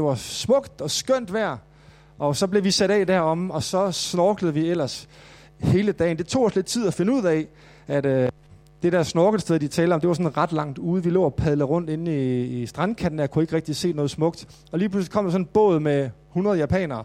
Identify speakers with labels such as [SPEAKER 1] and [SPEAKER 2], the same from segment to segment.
[SPEAKER 1] Det var smukt og skønt vejr. Og så blev vi sat af derom, og så snorklede vi ellers hele dagen. Det tog os lidt tid at finde ud af, at øh, det der snorkelsted, de taler om, det var sådan ret langt ude. Vi lå og padlede rundt inde i, i strandkanten, og jeg kunne ikke rigtig se noget smukt. Og lige pludselig kom der sådan en båd med 100 japanere.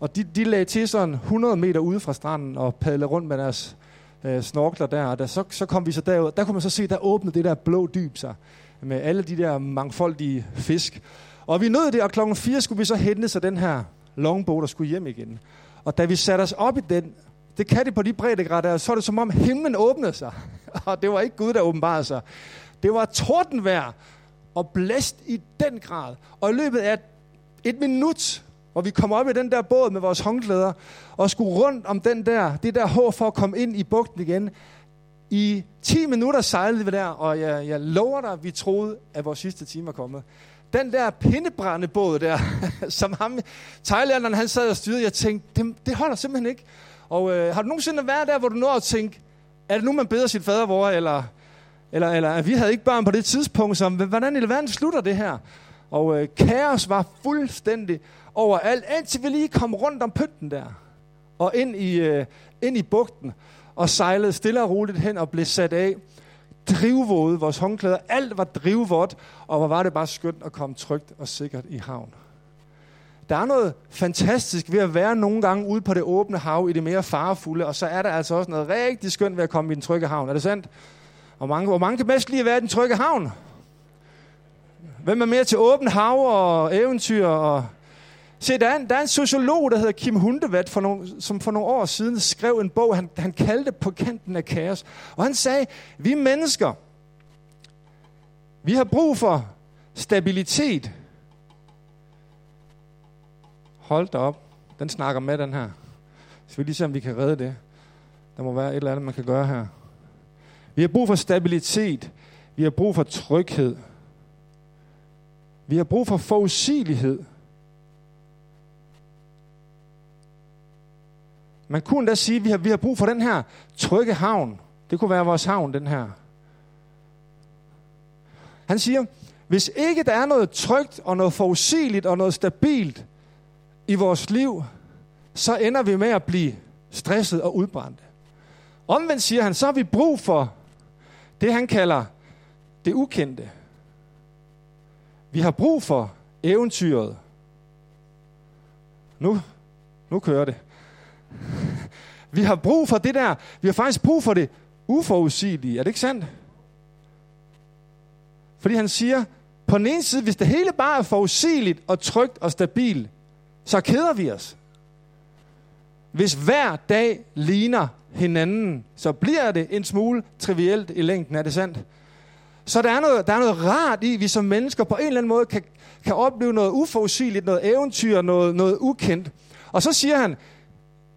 [SPEAKER 1] Og de, de lagde til sådan 100 meter ude fra stranden og padlede rundt med deres øh, snorkler der. Og der, så, så kom vi så derud. Der kunne man så se, der åbnede det der blå dyb sig med alle de der mangfoldige fisk. Og vi nåede det, og klokken 4 skulle vi så hente sig den her longboat og skulle hjem igen. Og da vi satte os op i den, det kan det på de breddegrader, så er det som om himlen åbnede sig. Og det var ikke Gud, der åbenbarede sig. Det var tordenvejr og blæst i den grad. Og i løbet af et minut, hvor vi kom op i den der båd med vores håndklæder, og skulle rundt om den der, det der hår for at komme ind i bugten igen. I 10 minutter sejlede vi der, og jeg, jeg lover dig, vi troede, at vores sidste time var kommet. Den der pindebrændebåd der, som ham, thailanderen han sad og styrede, jeg tænkte, det, det holder simpelthen ikke. Og øh, har du nogensinde været der, hvor du når at tænke, er det nu, man beder sit fadervor, eller, eller, eller vi havde ikke børn på det tidspunkt, så hvordan i verden slutter det her? Og øh, kaos var fuldstændig overalt, indtil vi lige kom rundt om pynten der, og ind i, øh, ind i bugten, og sejlede stille og roligt hen og blev sat af. Drivvåde, vores håndklæder, alt var drivvådt, og hvor var det bare skønt at komme trygt og sikkert i havn. Der er noget fantastisk ved at være nogle gange ude på det åbne hav i det mere farefulde, og så er der altså også noget rigtig skønt ved at komme i den trygge havn. Er det sandt? Og mange, hvor mange kan bedst lide at være i den trygge havn? Hvem er mere til åbent hav og eventyr? Og... Se, der er, en, der er en sociolog, der hedder Kim Hundevat, for nogle, som for nogle år siden skrev en bog, han, han kaldte På kanten af kaos. Og han sagde, vi mennesker, vi har brug for stabilitet, Hold da op. Den snakker med, den her. Så vi lige se, om vi kan redde det. Der må være et eller andet, man kan gøre her. Vi har brug for stabilitet. Vi har brug for tryghed. Vi har brug for forudsigelighed. Man kunne da sige, at vi har, vi har brug for den her trygge havn. Det kunne være vores havn, den her. Han siger, hvis ikke der er noget trygt og noget forudsigeligt og noget stabilt, i vores liv, så ender vi med at blive stresset og udbrændte. Omvendt siger han, så har vi brug for det, han kalder det ukendte. Vi har brug for eventyret. Nu, nu kører det. Vi har brug for det der. Vi har faktisk brug for det uforudsigelige. Er det ikke sandt? Fordi han siger, på den ene side, hvis det hele bare er forudsigeligt og trygt og stabilt, så keder vi os. Hvis hver dag ligner hinanden, så bliver det en smule trivielt i længden, er det sandt? Så der er noget, der er noget rart i, at vi som mennesker på en eller anden måde kan, kan opleve noget uforudsigeligt, noget eventyr, noget, noget ukendt. Og så siger han,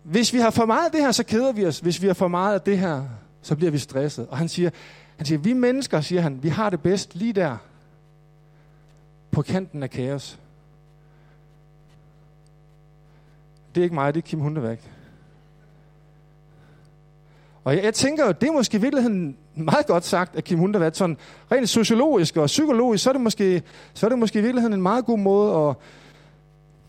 [SPEAKER 1] hvis vi har for meget af det her, så keder vi os. Hvis vi har for meget af det her, så bliver vi stresset. Og han siger, han siger, vi mennesker, siger han, vi har det bedst lige der, på kanten af kaos. Det er ikke mig, det er Kim Hundevægt. Og jeg, jeg tænker jo, det er måske i virkeligheden meget godt sagt af Kim Hundevægt. Sådan rent sociologisk og psykologisk, så er det måske, så er det måske i virkeligheden en meget god måde at,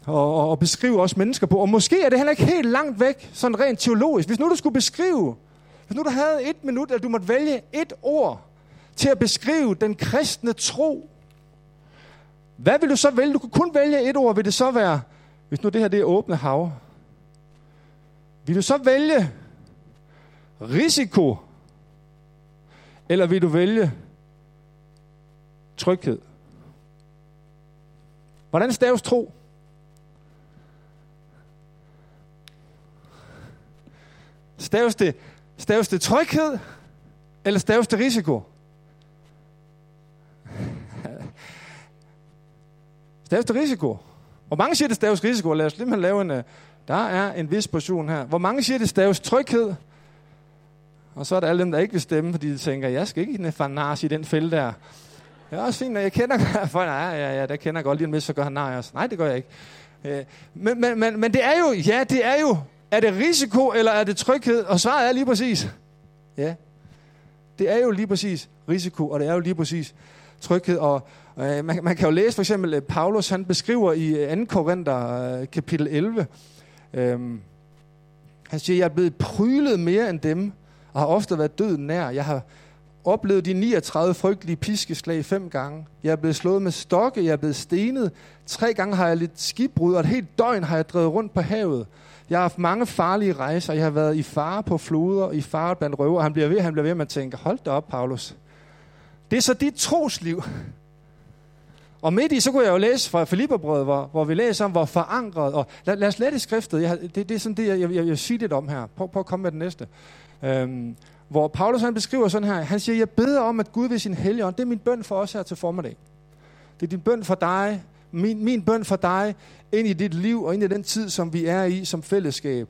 [SPEAKER 1] og, og beskrive os mennesker på. Og måske er det heller ikke helt langt væk, sådan rent teologisk. Hvis nu du skulle beskrive, hvis nu du havde et minut, eller du måtte vælge et ord til at beskrive den kristne tro, hvad vil du så vælge? Du kunne kun vælge et ord. Vil det så være hvis nu det her det er åbne hav, vil du så vælge risiko, eller vil du vælge tryghed? Hvordan staves tro? Staves det, staves det tryghed, eller staves det risiko? Staves det risiko? Hvor mange siger, det staves risiko? Lad os lige lave en... Øh, der er en vis portion her. Hvor mange siger, det staves tryghed? Og så er der alle dem, der ikke vil stemme, fordi de tænker, jeg skal ikke i den i den fælde der. Det er også fint, når jeg kender for nej, ja, ja, der kender jeg godt lige en vis, så gør han nej også. Nej, det gør jeg ikke. Øh, men, men, men, men det er jo, ja, det er jo, er det risiko, eller er det tryghed? Og svaret er lige præcis, ja. Det er jo lige præcis risiko, og det er jo lige præcis tryghed. Og, Øh, man, man kan jo læse for eksempel, at Paulus han beskriver i øh, 2. Korinther øh, kapitel 11, øh, han siger, jeg er blevet prylet mere end dem, og har ofte været døden nær. Jeg har oplevet de 39 frygtelige piskeslag fem gange. Jeg er blevet slået med stokke, jeg er blevet stenet. Tre gange har jeg lidt skibbrud, og et helt døgn har jeg drevet rundt på havet. Jeg har haft mange farlige rejser. Jeg har været i fare på floder, i fare blandt røver. Han bliver ved, han bliver ved med at tænke, hold da op, Paulus. Det er så dit trosliv. Og midt i, så kunne jeg jo læse fra Filipperbrødet, hvor, hvor vi læser om, hvor forankret, og lad, lad os lade det skriftet. Jeg, det, det er sådan det, jeg, jeg, jeg vil lidt om her. Prøv, prøv at komme med det næste. Øhm, hvor Paulus han beskriver sådan her, han siger, jeg beder om, at Gud ved sin hellige ånd, det er min bøn for os her til formiddag. Det er din bøn for dig, min, min bøn for dig, ind i dit liv og ind i den tid, som vi er i som fællesskab.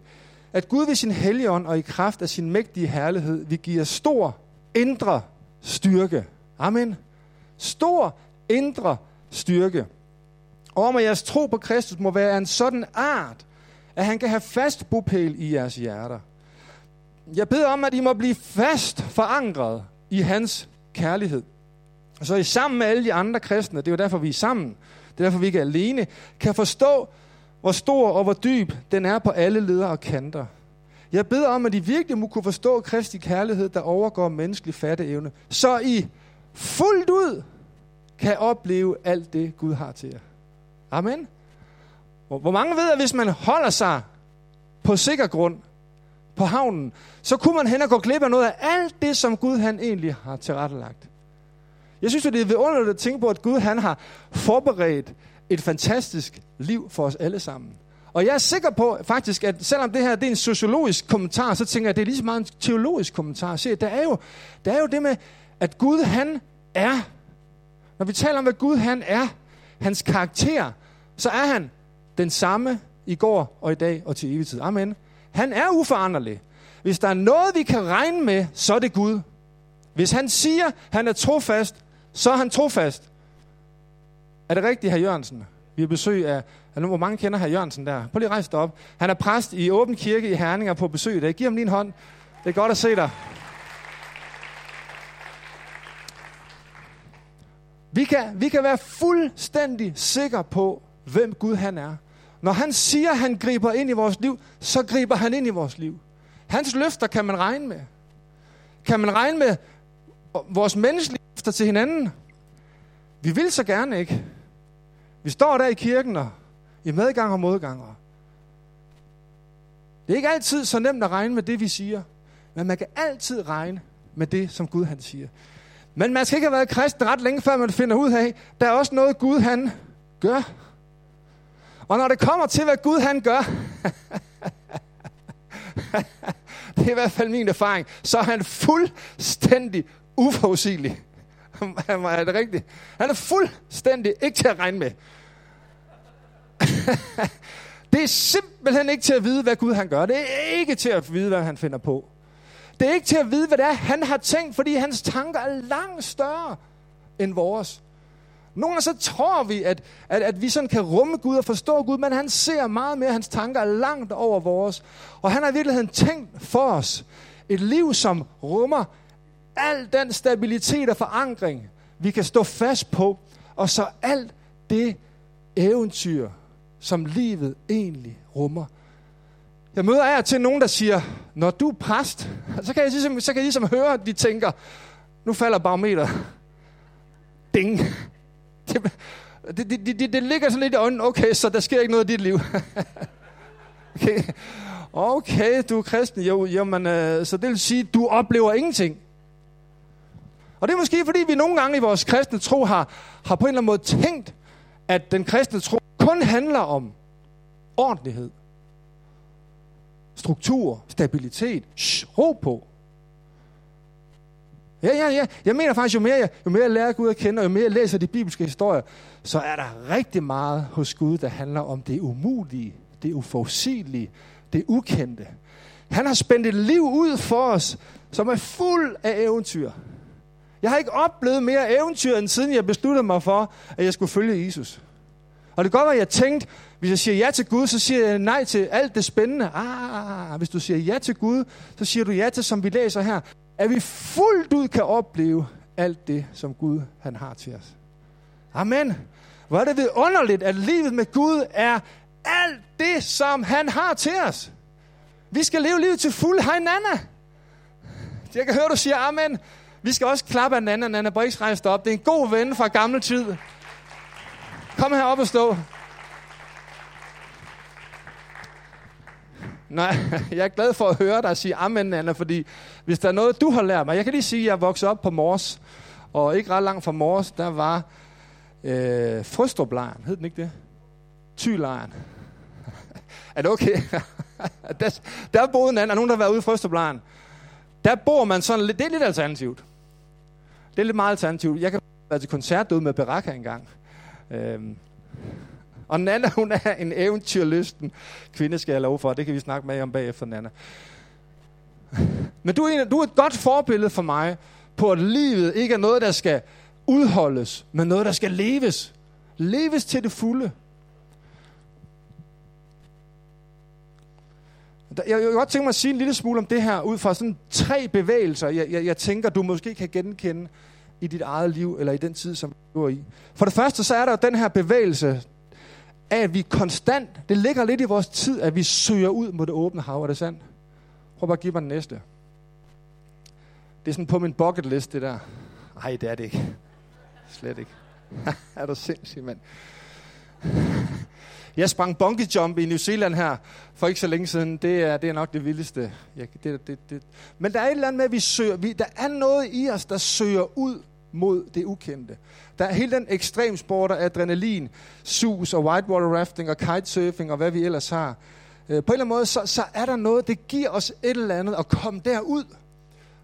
[SPEAKER 1] At Gud ved sin helligånd og i kraft af sin mægtige herlighed vil give os stor indre styrke. Amen. Stor indre styrke. Og om at jeres tro på Kristus må være en sådan art, at han kan have fast bopæl i jeres hjerter. Jeg beder om, at I må blive fast forankret i hans kærlighed. Så I sammen med alle de andre kristne, det er jo derfor, vi er sammen, det er derfor, vi ikke er alene, kan forstå, hvor stor og hvor dyb den er på alle ledere og kanter. Jeg beder om, at I virkelig må kunne forstå Kristi kærlighed, der overgår menneskelig fatteevne, så I fuldt ud kan opleve alt det, Gud har til jer. Amen. Hvor mange ved, at hvis man holder sig på sikker grund, på havnen, så kunne man hen og gå glip af noget af alt det, som Gud han egentlig har tilrettelagt. Jeg synes jo, det er vidunderligt at tænke på, at Gud han har forberedt et fantastisk liv for os alle sammen. Og jeg er sikker på faktisk, at selvom det her det er en sociologisk kommentar, så tænker jeg, at det er lige så meget en teologisk kommentar. Se, der er jo, der er jo det med, at Gud han er. Når vi taler om, hvad Gud han er, hans karakter, så er han den samme i går og i dag og til evig tid. Amen. Han er uforanderlig. Hvis der er noget, vi kan regne med, så er det Gud. Hvis han siger, han er trofast, så er han trofast. Er det rigtigt, herr Jørgensen? Vi har besøg af, hvor mange kender herr Jørgensen der? Prøv lige at rejse dig op. Han er præst i Åben Kirke i Herninger på besøg i dag. Giv ham lige en hånd. Det er godt at se dig. Vi kan, vi kan være fuldstændig sikre på, hvem Gud han er. Når han siger, at han griber ind i vores liv, så griber han ind i vores liv. Hans løfter kan man regne med. Kan man regne med vores menneskelige løfter til hinanden? Vi vil så gerne ikke. Vi står der i kirken og i medgang og modgang. Det er ikke altid så nemt at regne med det, vi siger. Men man kan altid regne med det, som Gud han siger. Men man skal ikke have været kristen ret længe, før man finder ud af, der er også noget Gud han gør. Og når det kommer til, hvad Gud han gør, det er i hvert fald min erfaring, så er han fuldstændig uforudsigelig han er det rigtigt? Han er fuldstændig ikke til at regne med. det er simpelthen ikke til at vide, hvad Gud han gør. Det er ikke til at vide, hvad han finder på. Det er ikke til at vide, hvad det er, han har tænkt, fordi hans tanker er langt større end vores. Nogle gange så tror vi, at, at, at vi sådan kan rumme Gud og forstå Gud, men han ser meget mere, hans tanker er langt over vores. Og han har i virkeligheden tænkt for os et liv, som rummer al den stabilitet og forankring, vi kan stå fast på, og så alt det eventyr, som livet egentlig rummer. Jeg møder af til nogen, der siger, når du er præst, så kan jeg ligesom, så kan jeg ligesom høre, at de tænker, nu falder barometer. Ding. Det, det, det, det, det ligger sådan lidt i øjnene, okay, så der sker ikke noget i dit liv. okay. okay, du er kristen, jo, jamen, øh, så det vil sige, du oplever ingenting. Og det er måske, fordi vi nogle gange i vores kristne tro har, har på en eller anden måde tænkt, at den kristne tro kun handler om ordentlighed, struktur, stabilitet, Shh, ro på. Ja, ja, ja. Jeg mener faktisk, jo mere jeg, jo mere jeg lærer Gud at kende, og jo mere jeg læser de bibelske historier, så er der rigtig meget hos Gud, der handler om det umulige, det uforudsigelige, det ukendte. Han har spændt et liv ud for os, som er fuld af eventyr. Jeg har ikke oplevet mere eventyr, end siden jeg besluttede mig for, at jeg skulle følge Jesus. Og det kan godt være, at jeg tænkte, hvis jeg siger ja til Gud, så siger jeg nej til alt det spændende. Ah, hvis du siger ja til Gud, så siger du ja til, som vi læser her, at vi fuldt ud kan opleve alt det, som Gud han har til os. Amen. Hvor er det vidunderligt, at livet med Gud er alt det, som han har til os. Vi skal leve livet til fuld. Hej, Nana. Jeg kan høre, du siger amen. Vi skal også klappe af Nana. Nana Brix rejst op. Det er en god ven fra gammel tid. Kom herop og stå. Nej, jeg er glad for at høre dig sige amen, Nana, fordi hvis der er noget, du har lært mig, jeg kan lige sige, at jeg voksede op på Mors, og ikke ret langt fra Mors, der var øh, Frøstruplejren, hed den ikke det? Tylejren. er det okay? der, der boede Nana, og nogen, der har været ude i Frøstruplejren. Der bor man sådan lidt, det er lidt alternativt. Det er lidt meget alternativt. Jeg kan være til koncert med Baraka engang. Øhm, og Nana, hun er en eventyrlysten kvinde, skal jeg love for. Det kan vi snakke med om bagefter, Nana. Men du er, en, du er et godt forbillede for mig på, at livet ikke er noget, der skal udholdes, men noget, der skal leves. Leves til det fulde. Jeg vil godt tænke mig at sige en lille smule om det her, ud fra sådan tre bevægelser, jeg, jeg, jeg tænker, du måske kan genkende i dit eget liv, eller i den tid, som du er i. For det første, så er der jo den her bevægelse, af at vi konstant, det ligger lidt i vores tid, at vi søger ud mod det åbne hav. Er det sandt? Prøv bare at give mig den næste. Det er sådan på min bucket list, det der. Nej, det er det ikke. Slet ikke. er du sindssyg, mand. Jeg sprang bungee jump i New Zealand her for ikke så længe siden. Det er, det er nok det vildeste. Ja, det, det, det. Men der er et eller andet med, at vi søger. Vi, der er noget i os, der søger ud mod det ukendte. Der er hele den ekstremsport og adrenalin, sus og whitewater rafting og kitesurfing og hvad vi ellers har. Øh, på en eller anden måde, så, så er der noget, det giver os et eller andet at komme derud,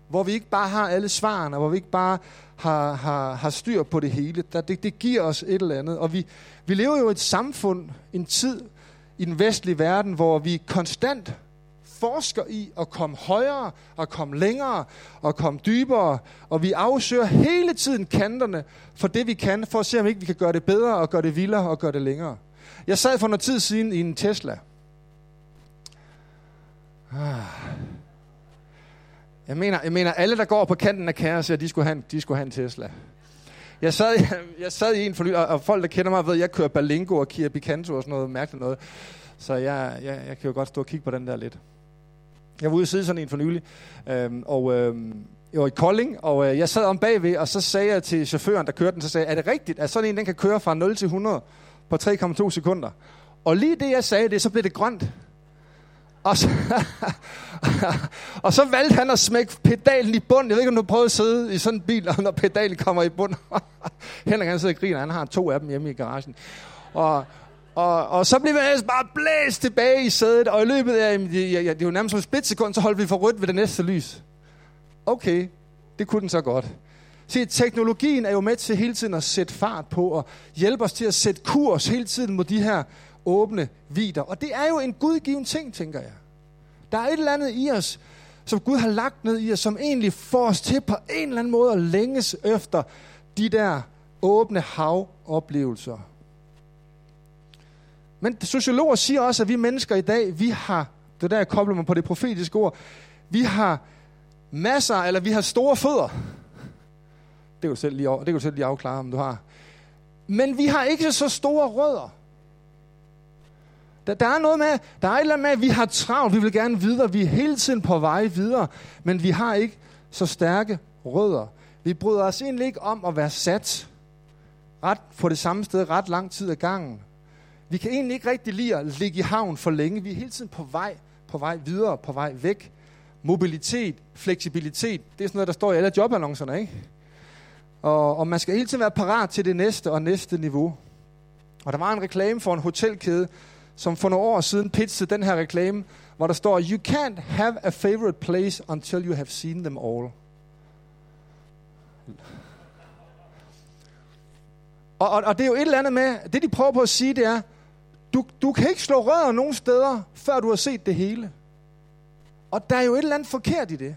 [SPEAKER 1] hvor vi ikke bare har alle svarene, hvor vi ikke bare har, har, har styr på det hele. Der, det, det giver os et eller andet. Og vi, vi lever jo i et samfund, en tid i den vestlige verden, hvor vi konstant forsker i at komme højere, og komme længere, og komme dybere. Og vi afsøger hele tiden kanterne for det, vi kan, for at se, om ikke vi kan gøre det bedre, og gøre det vildere, og gøre det længere. Jeg sad for noget tid siden i en Tesla. Ah. Jeg mener, jeg mener, alle, der går på kanten af kaos, de skulle have en, de skulle have en Tesla. Jeg sad, jeg, jeg sad i en forly, og, og folk, der kender mig, ved, at jeg kører Berlingo og Kia Picanto og sådan noget mærkeligt noget. Så jeg, jeg, jeg kan jo godt stå og kigge på den der lidt. Jeg var ude og sidde sådan en for nylig, øhm, og øhm, jeg var i Kolding, og øh, jeg sad om bagved, og så sagde jeg til chaufføren, der kørte den, så sagde jeg, er det rigtigt, at sådan en den kan køre fra 0 til 100 på 3,2 sekunder? Og lige det, jeg sagde det, så blev det grønt. Og så, og så valgte han at smække pedalen i bunden. Jeg ved ikke, om du prøvede at sidde i sådan en bil, når pedalen kommer i bunden. Henrik han sidder og griner, han har to af dem hjemme i garagen. Og, og, og så blev jeg altså bare blæst tilbage i sædet, og i løbet af, ja, ja, det var nærmest som et splitsekund, så holdt vi for rødt ved det næste lys. Okay, det kunne den så godt. Se, teknologien er jo med til hele tiden at sætte fart på, og hjælpe os til at sætte kurs hele tiden mod de her åbne vider. Og det er jo en gudgiven ting, tænker jeg. Der er et eller andet i os, som Gud har lagt ned i os, som egentlig får os til på en eller anden måde at længes efter de der åbne havoplevelser. Men sociologer siger også, at vi mennesker i dag, vi har, det der jeg kobler mig på det profetiske ord, vi har masser, eller vi har store fødder. Det kan du selv lige, det kan du selv lige afklare, om du har. Men vi har ikke så store rødder. Der, der er noget med, der er et eller andet med, at vi har travlt, vi vil gerne videre, vi er hele tiden på vej videre, men vi har ikke så stærke rødder. Vi bryder os egentlig ikke om at være sat ret på det samme sted ret lang tid ad gangen. Vi kan egentlig ikke rigtig lide at ligge i havn for længe. Vi er hele tiden på vej, på vej videre, på vej væk. Mobilitet, fleksibilitet, det er sådan noget, der står i alle jobannoncerne, ikke? Og, og man skal hele tiden være parat til det næste og næste niveau. Og der var en reklame for en hotelkæde, som for nogle år siden pitchede den her reklame, hvor der står, You can't have a favorite place until you have seen them all. Og, og, og det er jo et eller andet med, det de prøver på at sige, det er, du, du kan ikke slå rødder nogen steder, før du har set det hele. Og der er jo et eller andet forkert i det.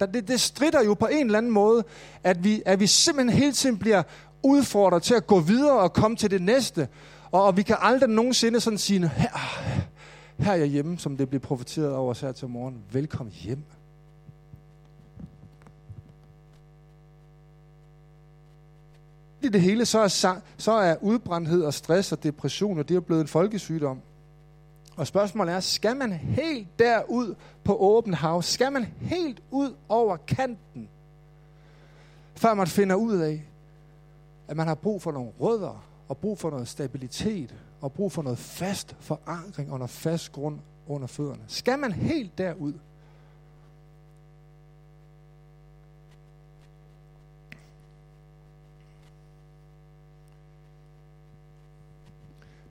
[SPEAKER 1] Der, det, det strider jo på en eller anden måde, at vi, at vi simpelthen hele tiden bliver udfordret til at gå videre og komme til det næste. Og, og vi kan aldrig nogensinde sådan sige, her, her er jeg hjemme, som det bliver profeteret over os her til morgen. Velkommen hjem. i det hele, så er, så er udbrændthed og stress og depression, og det er blevet en folkesygdom. Og spørgsmålet er, skal man helt derud på åben hav? Skal man helt ud over kanten? Før man finder ud af, at man har brug for nogle rødder, og brug for noget stabilitet, og brug for noget fast forankring og fast grund under fødderne. Skal man helt derud?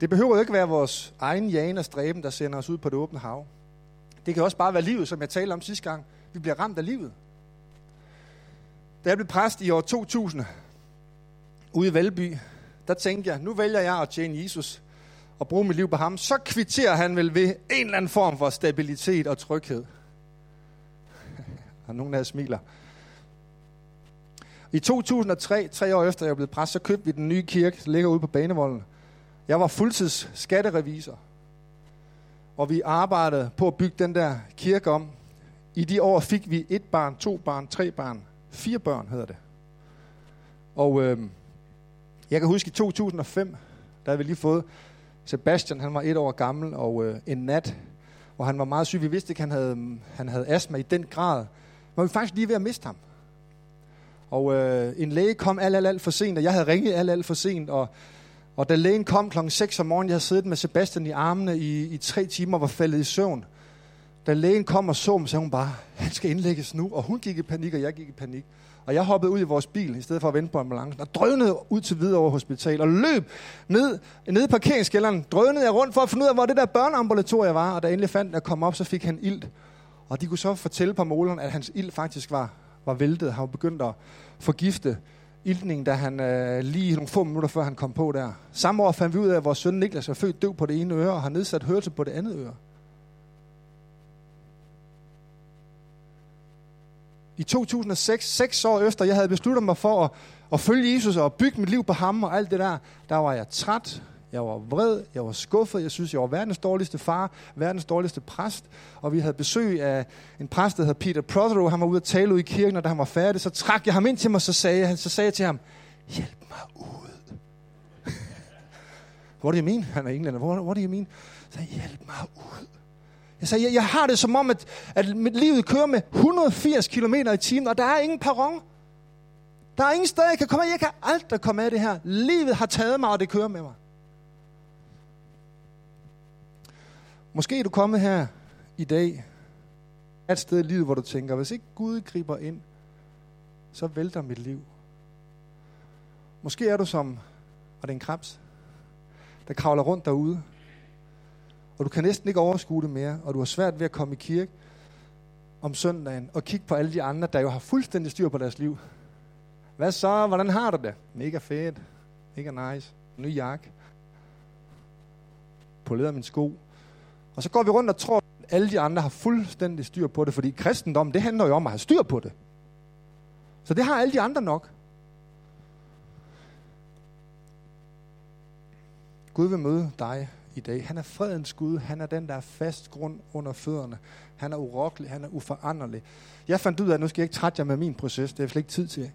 [SPEAKER 1] Det behøver jo ikke være vores egen jane og stræben, der sender os ud på det åbne hav. Det kan også bare være livet, som jeg talte om sidste gang. Vi bliver ramt af livet. Da jeg blev præst i år 2000, ude i Valby, der tænkte jeg, nu vælger jeg at tjene Jesus og bruge mit liv på ham. Så kvitterer han vel ved en eller anden form for stabilitet og tryghed. og nogen af jer smiler. I 2003, tre år efter jeg blev præst, så købte vi den nye kirke, der ligger ude på Banevolden. Jeg var fuldtids skatterevisor, og vi arbejdede på at bygge den der kirke om. I de år fik vi et barn, to barn, tre barn, fire børn hedder det. Og øh, jeg kan huske i 2005, der havde vi lige fået Sebastian, han var et år gammel, og øh, en nat, hvor han var meget syg. Vi vidste ikke, han havde, han havde astma i den grad. Men vi var faktisk lige ved at miste ham. Og øh, en læge kom alt, alt, alt for sent, og jeg havde ringet alt, alt for sent, og og da lægen kom klokken 6 om morgenen, jeg havde siddet med Sebastian i armene i, i tre timer og var faldet i søvn. Da lægen kom og så mig, sagde hun bare, han skal indlægges nu. Og hun gik i panik, og jeg gik i panik. Og jeg hoppede ud i vores bil, i stedet for at vente på ambulancen, og drønede ud til Hvidovre Hospital, og løb ned, ned i parkeringskælderen, drønede jeg rundt for at finde ud af, hvor det der børneambulatorie var, og da jeg endelig fandt, at komme op, så fik han ild. Og de kunne så fortælle på måleren, at hans ild faktisk var, var væltet. Han var begyndt at forgifte iltning, da han øh, lige nogle få minutter før han kom på der. Samme år fandt vi ud af, at vores søn Niklas er født døv på det ene øre og har nedsat hørelse på det andet øre. I 2006, seks år efter jeg havde besluttet mig for at, at følge Jesus og bygge mit liv på ham og alt det der, der var jeg træt, jeg var vred, jeg var skuffet, jeg synes, jeg var verdens dårligste far, verdens dårligste præst, og vi havde besøg af en præst, der hed Peter Prothero, han var ude at tale ud i kirken, og da han var færdig, så trak jeg ham ind til mig, så sagde jeg, så sagde jeg til ham, hjælp mig ud. What do you mean? Han er englænder. What, what do you mean? Så sagde, hjælp mig ud. Jeg sagde, jeg, jeg har det som om, at, at mit liv kører med 180 km i timen, og der er ingen perron. Der er ingen sted, jeg kan komme af. Jeg kan aldrig komme af det her. Livet har taget mig, og det kører med mig. Måske er du kommet her i dag, et sted i livet, hvor du tænker, hvis ikke Gud griber ind, så vælter mit liv. Måske er du som, og det er en krebs, der kravler rundt derude, og du kan næsten ikke overskue det mere, og du har svært ved at komme i kirke om søndagen og kigge på alle de andre, der jo har fuldstændig styr på deres liv. Hvad så? Hvordan har du det? Mega fedt. Mega nice. Ny jakke. Poleret min sko. Og så går vi rundt og tror, at alle de andre har fuldstændig styr på det, fordi kristendom, det handler jo om at have styr på det. Så det har alle de andre nok. Gud vil møde dig i dag. Han er fredens Gud. Han er den, der er fast grund under fødderne. Han er urokkelig. Han er uforanderlig. Jeg fandt ud af, at nu skal jeg ikke trætte jer med min proces. Det er slet ikke tid til.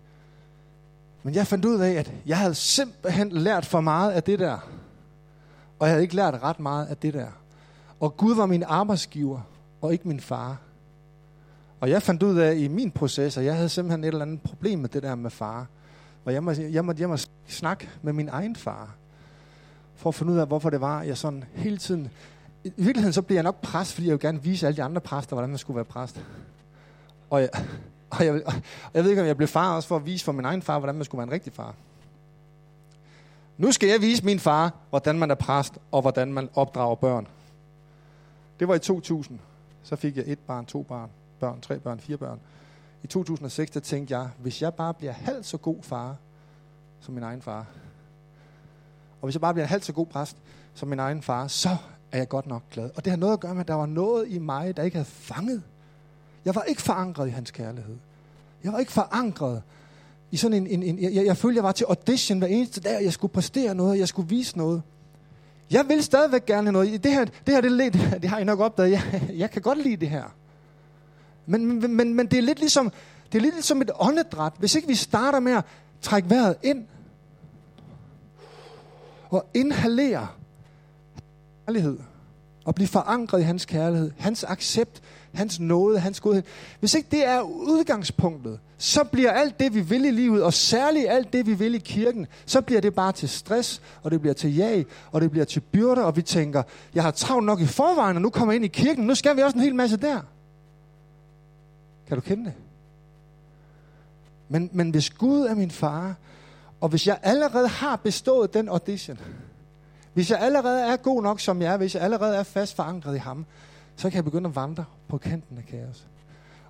[SPEAKER 1] Men jeg fandt ud af, at jeg havde simpelthen lært for meget af det der. Og jeg havde ikke lært ret meget af det der. Og Gud var min arbejdsgiver, og ikke min far. Og jeg fandt ud af i min proces, at jeg havde simpelthen et eller andet problem med det der med far. Og jeg måtte, jeg måtte, jeg måtte snakke med min egen far, for at finde ud af, hvorfor det var, jeg sådan hele tiden... I virkeligheden så bliver jeg nok præst, fordi jeg vil gerne vise alle de andre præster, hvordan man skulle være præst. Og jeg, og jeg, og jeg ved ikke, om jeg blev far også for at vise for min egen far, hvordan man skulle være en rigtig far. Nu skal jeg vise min far, hvordan man er præst, og hvordan man opdrager børn. Det var i 2000. Så fik jeg et barn, to barn, børn, tre børn, fire børn. I 2006, der tænkte jeg, hvis jeg bare bliver halvt så god far, som min egen far, og hvis jeg bare bliver halvt så god præst, som min egen far, så er jeg godt nok glad. Og det har noget at gøre med, at der var noget i mig, der ikke havde fanget. Jeg var ikke forankret i hans kærlighed. Jeg var ikke forankret i sådan en... en, en jeg, jeg følte, jeg var til audition hver eneste dag, og jeg skulle præstere noget, jeg skulle vise noget. Jeg vil stadigvæk gerne noget. Det her, det her det, er lidt, det har I nok opdaget. Jeg, jeg kan godt lide det her. Men, men, men, men det er lidt ligesom, det er lidt ligesom et åndedræt. Hvis ikke vi starter med at trække vejret ind, og inhalere kærlighed og blive forankret i hans kærlighed, hans accept, hans nåde, hans godhed. Hvis ikke det er udgangspunktet, så bliver alt det, vi vil i livet, og særligt alt det, vi vil i kirken, så bliver det bare til stress, og det bliver til jag, og det bliver til byrder, og vi tænker, jeg har travlt nok i forvejen, og nu kommer jeg ind i kirken, nu skal vi også en hel masse der. Kan du kende det? Men, men hvis Gud er min far, og hvis jeg allerede har bestået den audition, hvis jeg allerede er god nok, som jeg er, hvis jeg allerede er fast forankret i ham, så kan jeg begynde at vandre på kanten af kaos.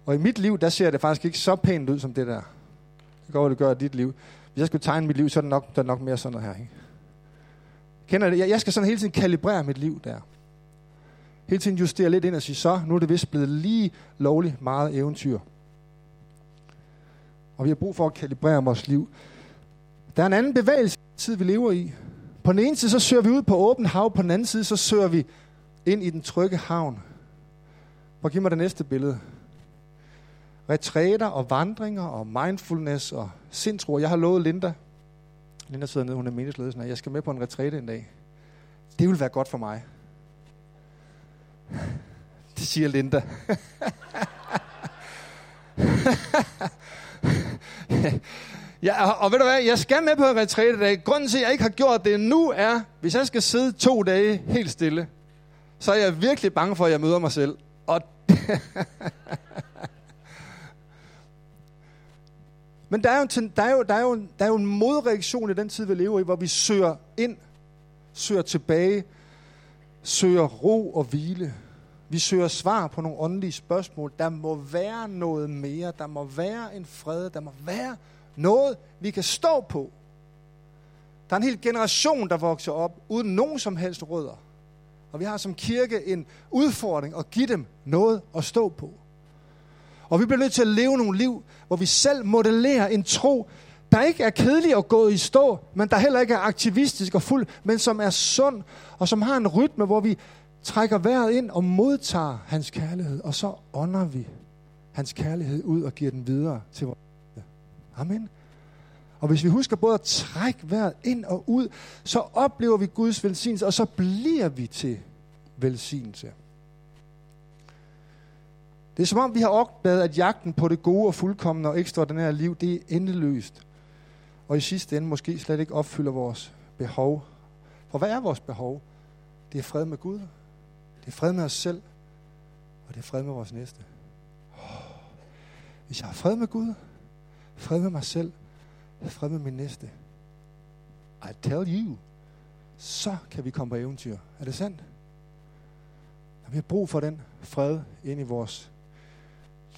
[SPEAKER 1] Og i mit liv, der ser det faktisk ikke så pænt ud som det der. Det går, det gør i dit liv. Hvis jeg skulle tegne mit liv, så er det nok, der er nok mere sådan noget her. Ikke? Kender det? Jeg skal sådan hele tiden kalibrere mit liv der. Hele tiden justere lidt ind og sige, så nu er det vist blevet lige lovligt meget eventyr. Og vi har brug for at kalibrere vores liv. Der er en anden bevægelse, tid vi lever i. På den ene side, så søger vi ud på åben hav. På den anden side, så søger vi ind i den trygge havn. Prøv at give mig det næste billede. Retræter og vandringer og mindfulness og sindsro. Jeg har lovet Linda, Linda sidder nede, hun er meningsledelsen, at jeg skal med på en retræte en dag. Det vil være godt for mig. Det siger Linda. ja, og, ved du hvad, jeg skal med på en retræte i dag. Grunden til, at jeg ikke har gjort det nu er, hvis jeg skal sidde to dage helt stille, så er jeg virkelig bange for, at jeg møder mig selv. Og Men der er, jo en, der, er jo, der, er jo en, der er jo en modreaktion i den tid, vi lever i, hvor vi søger ind, søger tilbage, søger ro og hvile. Vi søger svar på nogle åndelige spørgsmål. Der må være noget mere. Der må være en fred. Der må være noget, vi kan stå på. Der er en hel generation, der vokser op uden nogen som helst rødder. Og vi har som kirke en udfordring at give dem noget at stå på. Og vi bliver nødt til at leve nogle liv, hvor vi selv modellerer en tro, der ikke er kedelig og gået i stå, men der heller ikke er aktivistisk og fuld, men som er sund, og som har en rytme, hvor vi trækker vejret ind og modtager hans kærlighed, og så ånder vi hans kærlighed ud og giver den videre til vores Amen. Og hvis vi husker både at trække vejret ind og ud, så oplever vi Guds velsignelse, og så bliver vi til velsignelse. Det er som om, vi har opdaget, at jagten på det gode og fuldkommende og ekstraordinære liv, det er endeløst. Og i sidste ende måske slet ikke opfylder vores behov. For hvad er vores behov? Det er fred med Gud. Det er fred med os selv. Og det er fred med vores næste. Hvis jeg har fred med Gud, fred med mig selv, fred med min næste. I tell you, så kan vi komme på eventyr. Er det sandt? Når vi har brug for den fred ind i vores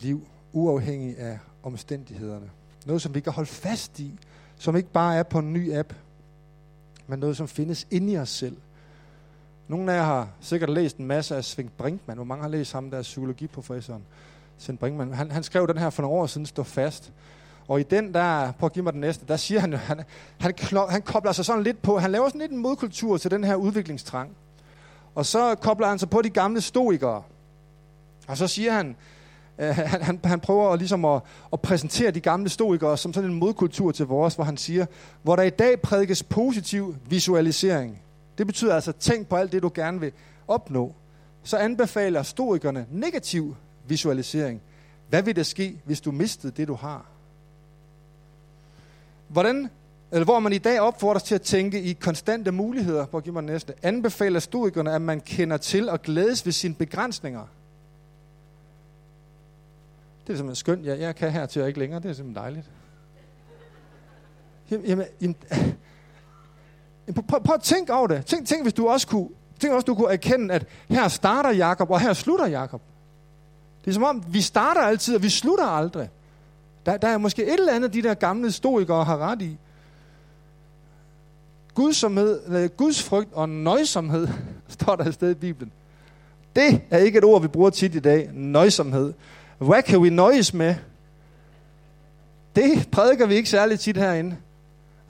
[SPEAKER 1] liv, uafhængig af omstændighederne. Noget, som vi kan holde fast i, som ikke bare er på en ny app, men noget, som findes inde i os selv. Nogle af jer har sikkert læst en masse af Svend Brinkmann. Hvor mange har læst ham, der er psykologiprofessoren? Svend Brinkmann. Han, han skrev den her for nogle år siden, Stå fast. Og i den, der, prøv at give mig den næste, der siger han jo, han, han, han kobler sig sådan lidt på, han laver sådan lidt en modkultur til den her udviklingstrang. Og så kobler han sig på de gamle stoikere. Og så siger han, øh, han, han, han prøver ligesom at, at præsentere de gamle stoikere som sådan en modkultur til vores, hvor han siger, hvor der i dag prædikes positiv visualisering. Det betyder altså, tænk på alt det, du gerne vil opnå. Så anbefaler stoikerne negativ visualisering. Hvad vil der ske, hvis du mistede det, du har? Hvordan, eller hvor man i dag opfordres til at tænke i konstante muligheder, på at give mig næste, anbefaler stoikerne, at man kender til og glædes ved sine begrænsninger. Det er simpelthen skønt. Jeg, jeg kan her til og ikke længere. Det er simpelthen dejligt. Jamen, jamen, jamen, prøv, prøv at tænke over det. Tænk, tænk, hvis du også kunne, tænk også, du kunne erkende, at her starter Jakob, og her slutter Jakob. Det er som om, vi starter altid, og vi slutter aldrig. Der, der er måske et eller andet, de der gamle stoikere har ret i. Gudsomhed, Guds frygt og nøjsomhed, står der et sted i Bibelen. Det er ikke et ord, vi bruger tit i dag. Nøjsomhed. Hvad kan vi nøjes med? Det prædiker vi ikke særligt tit herinde.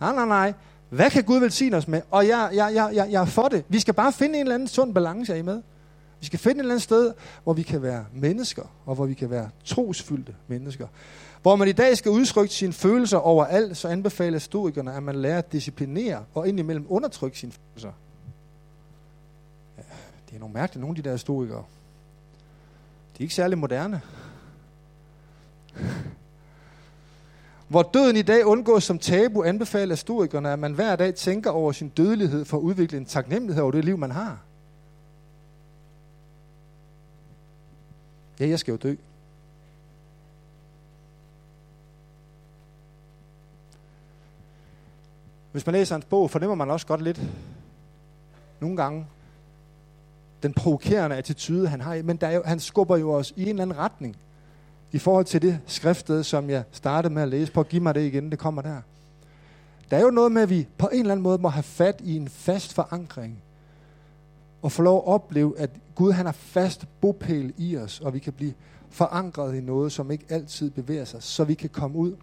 [SPEAKER 1] Nej, nej, nej. Hvad kan Gud velsigne os med? Og jeg, jeg, jeg, jeg, jeg er for det. Vi skal bare finde en eller anden sund balance, er I med? Vi Vi skal finde et eller andet sted, hvor vi kan være mennesker, og hvor vi kan være trosfyldte mennesker. Hvor man i dag skal udtrykke sine følelser overalt, så anbefaler stoikerne, at man lærer at disciplinere og indimellem undertrykke sine følelser. Ja, det er nogle mærkelige, nogle af de der stoikere. De er ikke særlig moderne. Hvor døden i dag undgås som tabu, anbefaler stoikerne, at man hver dag tænker over sin dødelighed for at udvikle en taknemmelighed over det liv, man har. Ja, jeg skal jo dø. Hvis man læser hans bog, fornemmer man også godt lidt, nogle gange, den provokerende attitude, han har. Men der er jo, han skubber jo os i en eller anden retning. I forhold til det skriftsted, som jeg startede med at læse. på. at give mig det igen, det kommer der. Der er jo noget med, at vi på en eller anden måde må have fat i en fast forankring. Og få lov at opleve, at Gud han har fast bopæl i os, og vi kan blive forankret i noget, som ikke altid bevæger sig, så vi kan komme ud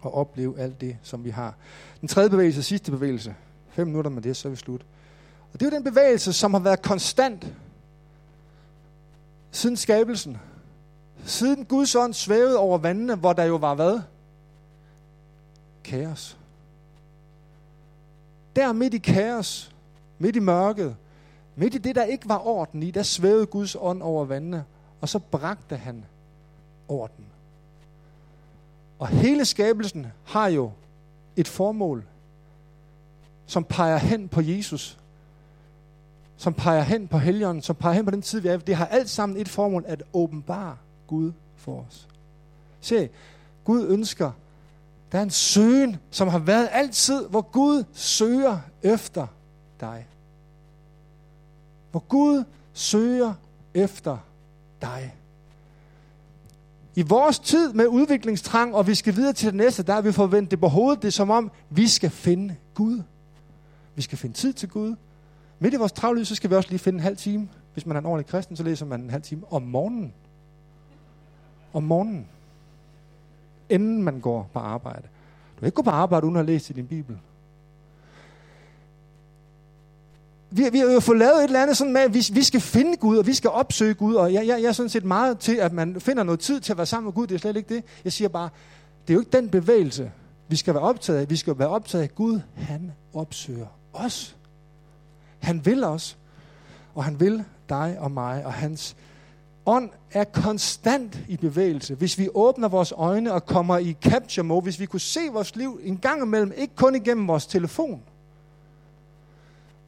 [SPEAKER 1] og opleve alt det, som vi har. Den tredje bevægelse, sidste bevægelse. Fem minutter med det, så er vi slut. Og det er jo den bevægelse, som har været konstant siden skabelsen. Siden Guds ånd svævede over vandene, hvor der jo var hvad? Kaos. Der midt i kaos, midt i mørket, midt i det, der ikke var orden i, der svævede Guds ånd over vandene, og så bragte han orden. Og hele skabelsen har jo et formål, som peger hen på Jesus, som peger hen på helgen, som peger hen på den tid, vi er. Det har alt sammen et formål at åbenbare Gud for os. Se, Gud ønsker, der er en søgen, som har været altid, hvor Gud søger efter dig. Hvor Gud søger efter dig. I vores tid med udviklingstrang, og vi skal videre til det næste, der er vi forventet det på hovedet. Det er som om, vi skal finde Gud. Vi skal finde tid til Gud. Midt i vores travlhed, så skal vi også lige finde en halv time. Hvis man er en ordentlig kristen, så læser man en halv time om morgenen. Om morgenen. Inden man går på arbejde. Du kan ikke gå på arbejde uden at læse i din bibel. Vi, vi har jo fået lavet et eller andet sådan med, at vi, vi skal finde Gud, og vi skal opsøge Gud, og jeg, jeg, jeg er sådan set meget til, at man finder noget tid til at være sammen med Gud. Det er slet ikke det. Jeg siger bare, det er jo ikke den bevægelse, vi skal være optaget af. Vi skal være optaget af, Gud, han opsøger os. Han vil os, og han vil dig og mig, og hans ånd er konstant i bevægelse. Hvis vi åbner vores øjne og kommer i capture mode, hvis vi kunne se vores liv en gang imellem, ikke kun igennem vores telefon,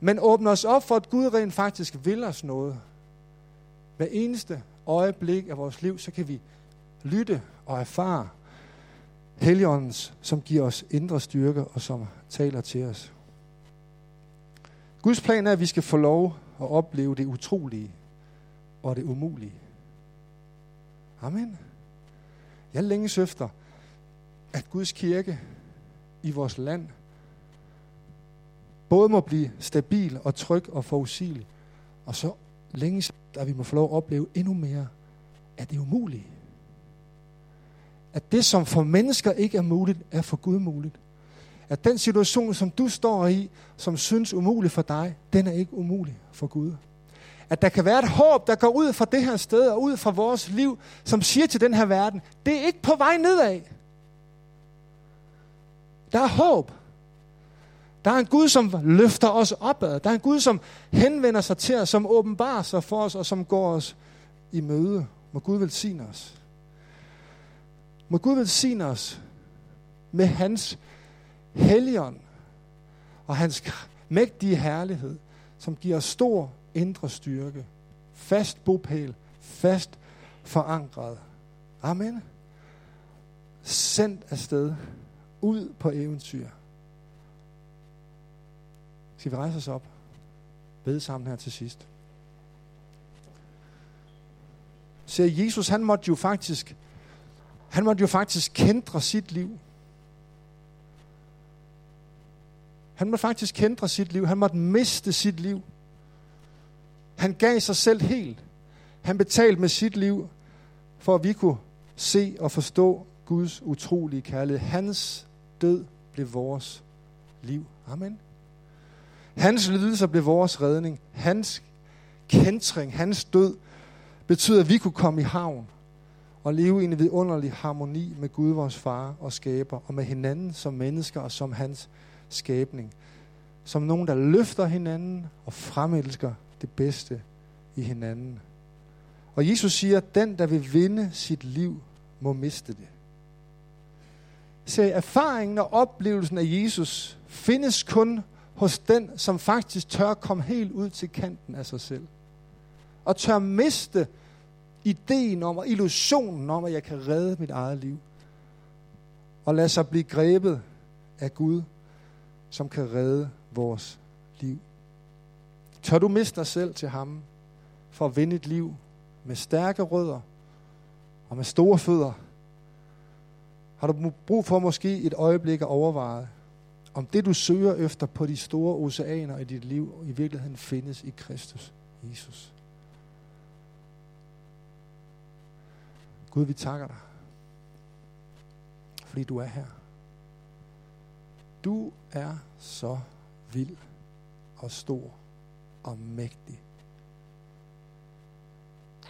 [SPEAKER 1] men åbner os op for, at Gud rent faktisk vil os noget. Hver eneste øjeblik af vores liv, så kan vi lytte og erfare Helligåndens, som giver os indre styrke og som taler til os. Guds plan er, at vi skal få lov at opleve det utrolige og det umulige. Amen. Jeg længes efter, at Guds kirke i vores land både må blive stabil og tryg og forudsigelig, og så længe at vi må få lov at opleve endnu mere af det umulige. At det, som for mennesker ikke er muligt, er for Gud muligt. At den situation, som du står i, som synes umulig for dig, den er ikke umulig for Gud. At der kan være et håb, der går ud fra det her sted og ud fra vores liv, som siger til den her verden, det er ikke på vej nedad. Der er håb. Der er en Gud, som løfter os opad. Der er en Gud, som henvender sig til os, som åbenbarer sig for os, og som går os i møde. Må Gud velsigne os. Må Gud velsigne os med hans helligånd og hans mægtige herlighed, som giver os stor indre styrke, fast bopæl, fast forankret. Amen. Sendt afsted ud på eventyr. Skal vi rejse os op? Bede sammen her til sidst. Så Jesus, han måtte jo faktisk, han måtte jo faktisk kendre sit liv. Han måtte faktisk kendre sit liv. Han måtte miste sit liv. Han gav sig selv helt. Han betalte med sit liv, for at vi kunne se og forstå Guds utrolige kærlighed. Hans død blev vores liv. Amen. Hans lidelser blev vores redning. Hans kentring, hans død, betyder, at vi kunne komme i havn og leve i en vidunderlig harmoni med Gud, vores far og skaber, og med hinanden som mennesker og som hans skabning. Som nogen, der løfter hinanden og fremelsker det bedste i hinanden. Og Jesus siger, at den, der vil vinde sit liv, må miste det. Så erfaringen og oplevelsen af Jesus findes kun hos den, som faktisk tør komme helt ud til kanten af sig selv. Og tør miste ideen om og illusionen om, at jeg kan redde mit eget liv. Og lade sig blive grebet af Gud, som kan redde vores liv. Tør du miste dig selv til ham for at vinde et liv med stærke rødder og med store fødder? Har du brug for måske et øjeblik at overveje, om det du søger efter på de store oceaner i dit liv i virkeligheden findes i Kristus Jesus? Gud, vi takker dig, fordi du er her. Du er så vild og stor og mægtig.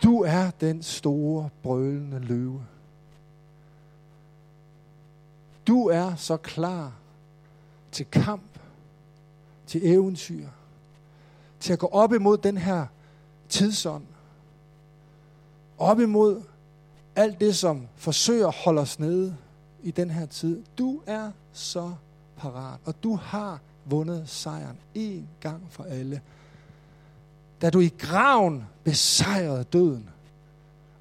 [SPEAKER 1] Du er den store, brølende løve. Du er så klar til kamp, til eventyr, til at gå op imod den her tidsånd, op imod alt det, som forsøger at holde os nede i den her tid. Du er så parat, og du har vundet sejren en gang for alle. Da du i graven besejrede døden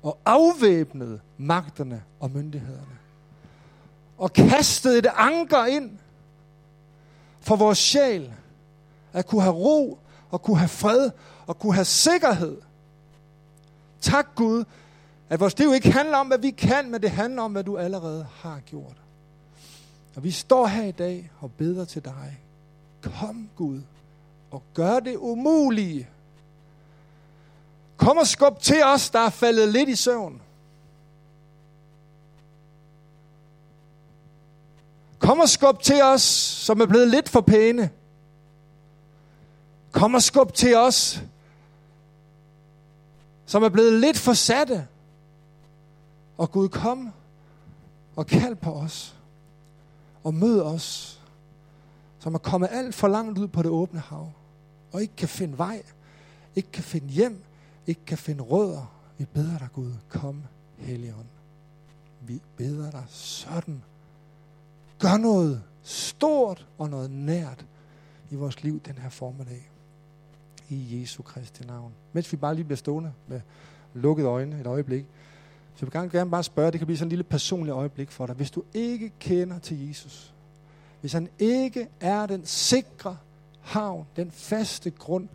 [SPEAKER 1] og afvæbnede magterne og myndighederne. Og kastede et anker ind for vores sjæl. At kunne have ro og kunne have fred og kunne have sikkerhed. Tak Gud, at vores liv ikke handler om, hvad vi kan, men det handler om, hvad du allerede har gjort. Og vi står her i dag og beder til dig. Kom Gud og gør det umulige. Kom og skub til os, der er faldet lidt i søvn. Kom og skub til os, som er blevet lidt for pæne. Kom og skub til os, som er blevet lidt for satte. Og Gud, kom og kald på os. Og mød os, som er kommet alt for langt ud på det åbne hav. Og ikke kan finde vej, ikke kan finde hjem, ikke kan finde rødder. Vi beder dig, Gud, kom, Helligånd. Vi beder dig sådan. Gør noget stort og noget nært i vores liv den her formiddag. I Jesu Kristi navn. Mens vi bare lige bliver stående med lukkede øjne et øjeblik. Så jeg vil gerne bare spørge, det kan blive sådan en lille personlig øjeblik for dig. Hvis du ikke kender til Jesus, hvis han ikke er den sikre havn, den faste grund,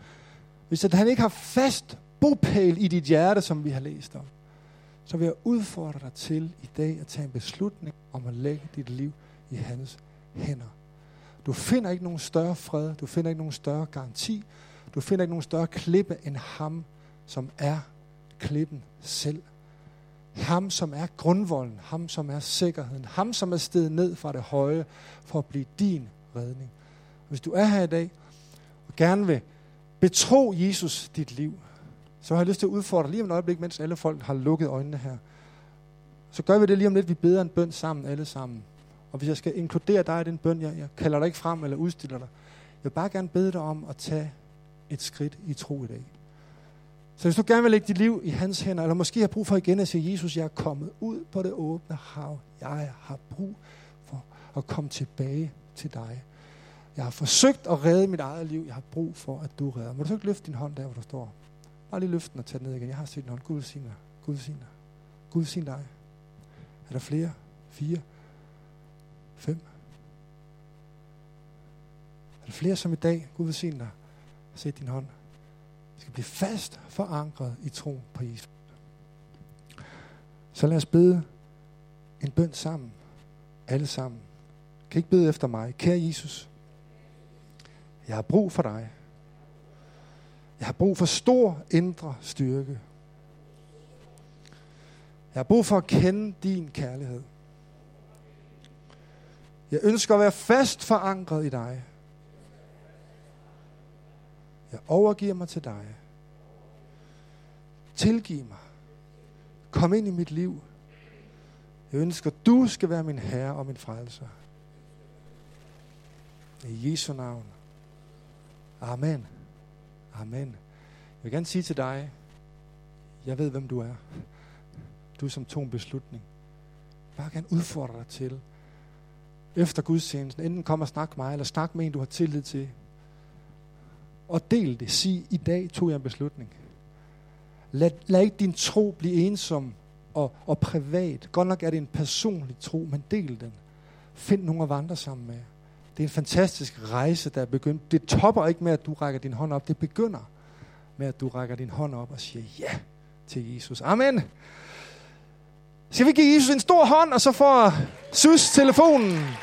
[SPEAKER 1] hvis han ikke har fast bopæl i dit hjerte, som vi har læst om, så vil jeg udfordre dig til i dag at tage en beslutning om at lægge dit liv i hans hænder. Du finder ikke nogen større fred, du finder ikke nogen større garanti, du finder ikke nogen større klippe end ham, som er klippen selv. Ham, som er grundvolden, ham, som er sikkerheden, ham, som er steget ned fra det høje for at blive din redning. Hvis du er her i dag og gerne vil betro Jesus dit liv, så har jeg lyst til at udfordre lige om et øjeblik, mens alle folk har lukket øjnene her. Så gør vi det lige om lidt, vi beder en bøn sammen, alle sammen. Og hvis jeg skal inkludere dig i den bøn, jeg, jeg kalder dig ikke frem eller udstiller dig. Jeg vil bare gerne bede dig om at tage et skridt i tro i dag. Så hvis du gerne vil lægge dit liv i hans hænder, eller måske har brug for igen at sige, Jesus, jeg er kommet ud på det åbne hav. Jeg har brug for at komme tilbage til dig. Jeg har forsøgt at redde mit eget liv. Jeg har brug for, at du redder. Må du så ikke løfte din hånd der, hvor du står? Bare lige løfte den og tage den ned igen. Jeg har set din hånd. Gud sig dig. Gud sig dig. Gud sig dig. Er der flere? Fire? Fem? Er der flere som i dag? Gud velsigne dig. Sæt din hånd skal blive fast forankret i tro på Jesus. Så lad os bede en bøn sammen. Alle sammen. Kan ikke bede efter mig. Kære Jesus, jeg har brug for dig. Jeg har brug for stor indre styrke. Jeg har brug for at kende din kærlighed. Jeg ønsker at være fast forankret i dig. Jeg overgiver mig til dig. tilgiv mig. Kom ind i mit liv. Jeg ønsker, at du skal være min herre og min frelser. I Jesu navn. Amen. Amen. Jeg vil gerne sige til dig, jeg ved, hvem du er. Du som tog en beslutning. Bare gerne udfordre dig til, efter gudstjenesten, enten kom og snak med mig, eller snak med en, du har tillid til. Og del det. Sig, i dag tog jeg en beslutning. Lad, lad ikke din tro blive ensom og, og privat. Godt nok er det en personlig tro, men del den. Find nogen at vandre sammen med. Det er en fantastisk rejse, der er begyndt. Det topper ikke med, at du rækker din hånd op. Det begynder med, at du rækker din hånd op og siger ja til Jesus. Amen. Skal vi give Jesus en stor hånd, og så får Sus telefonen.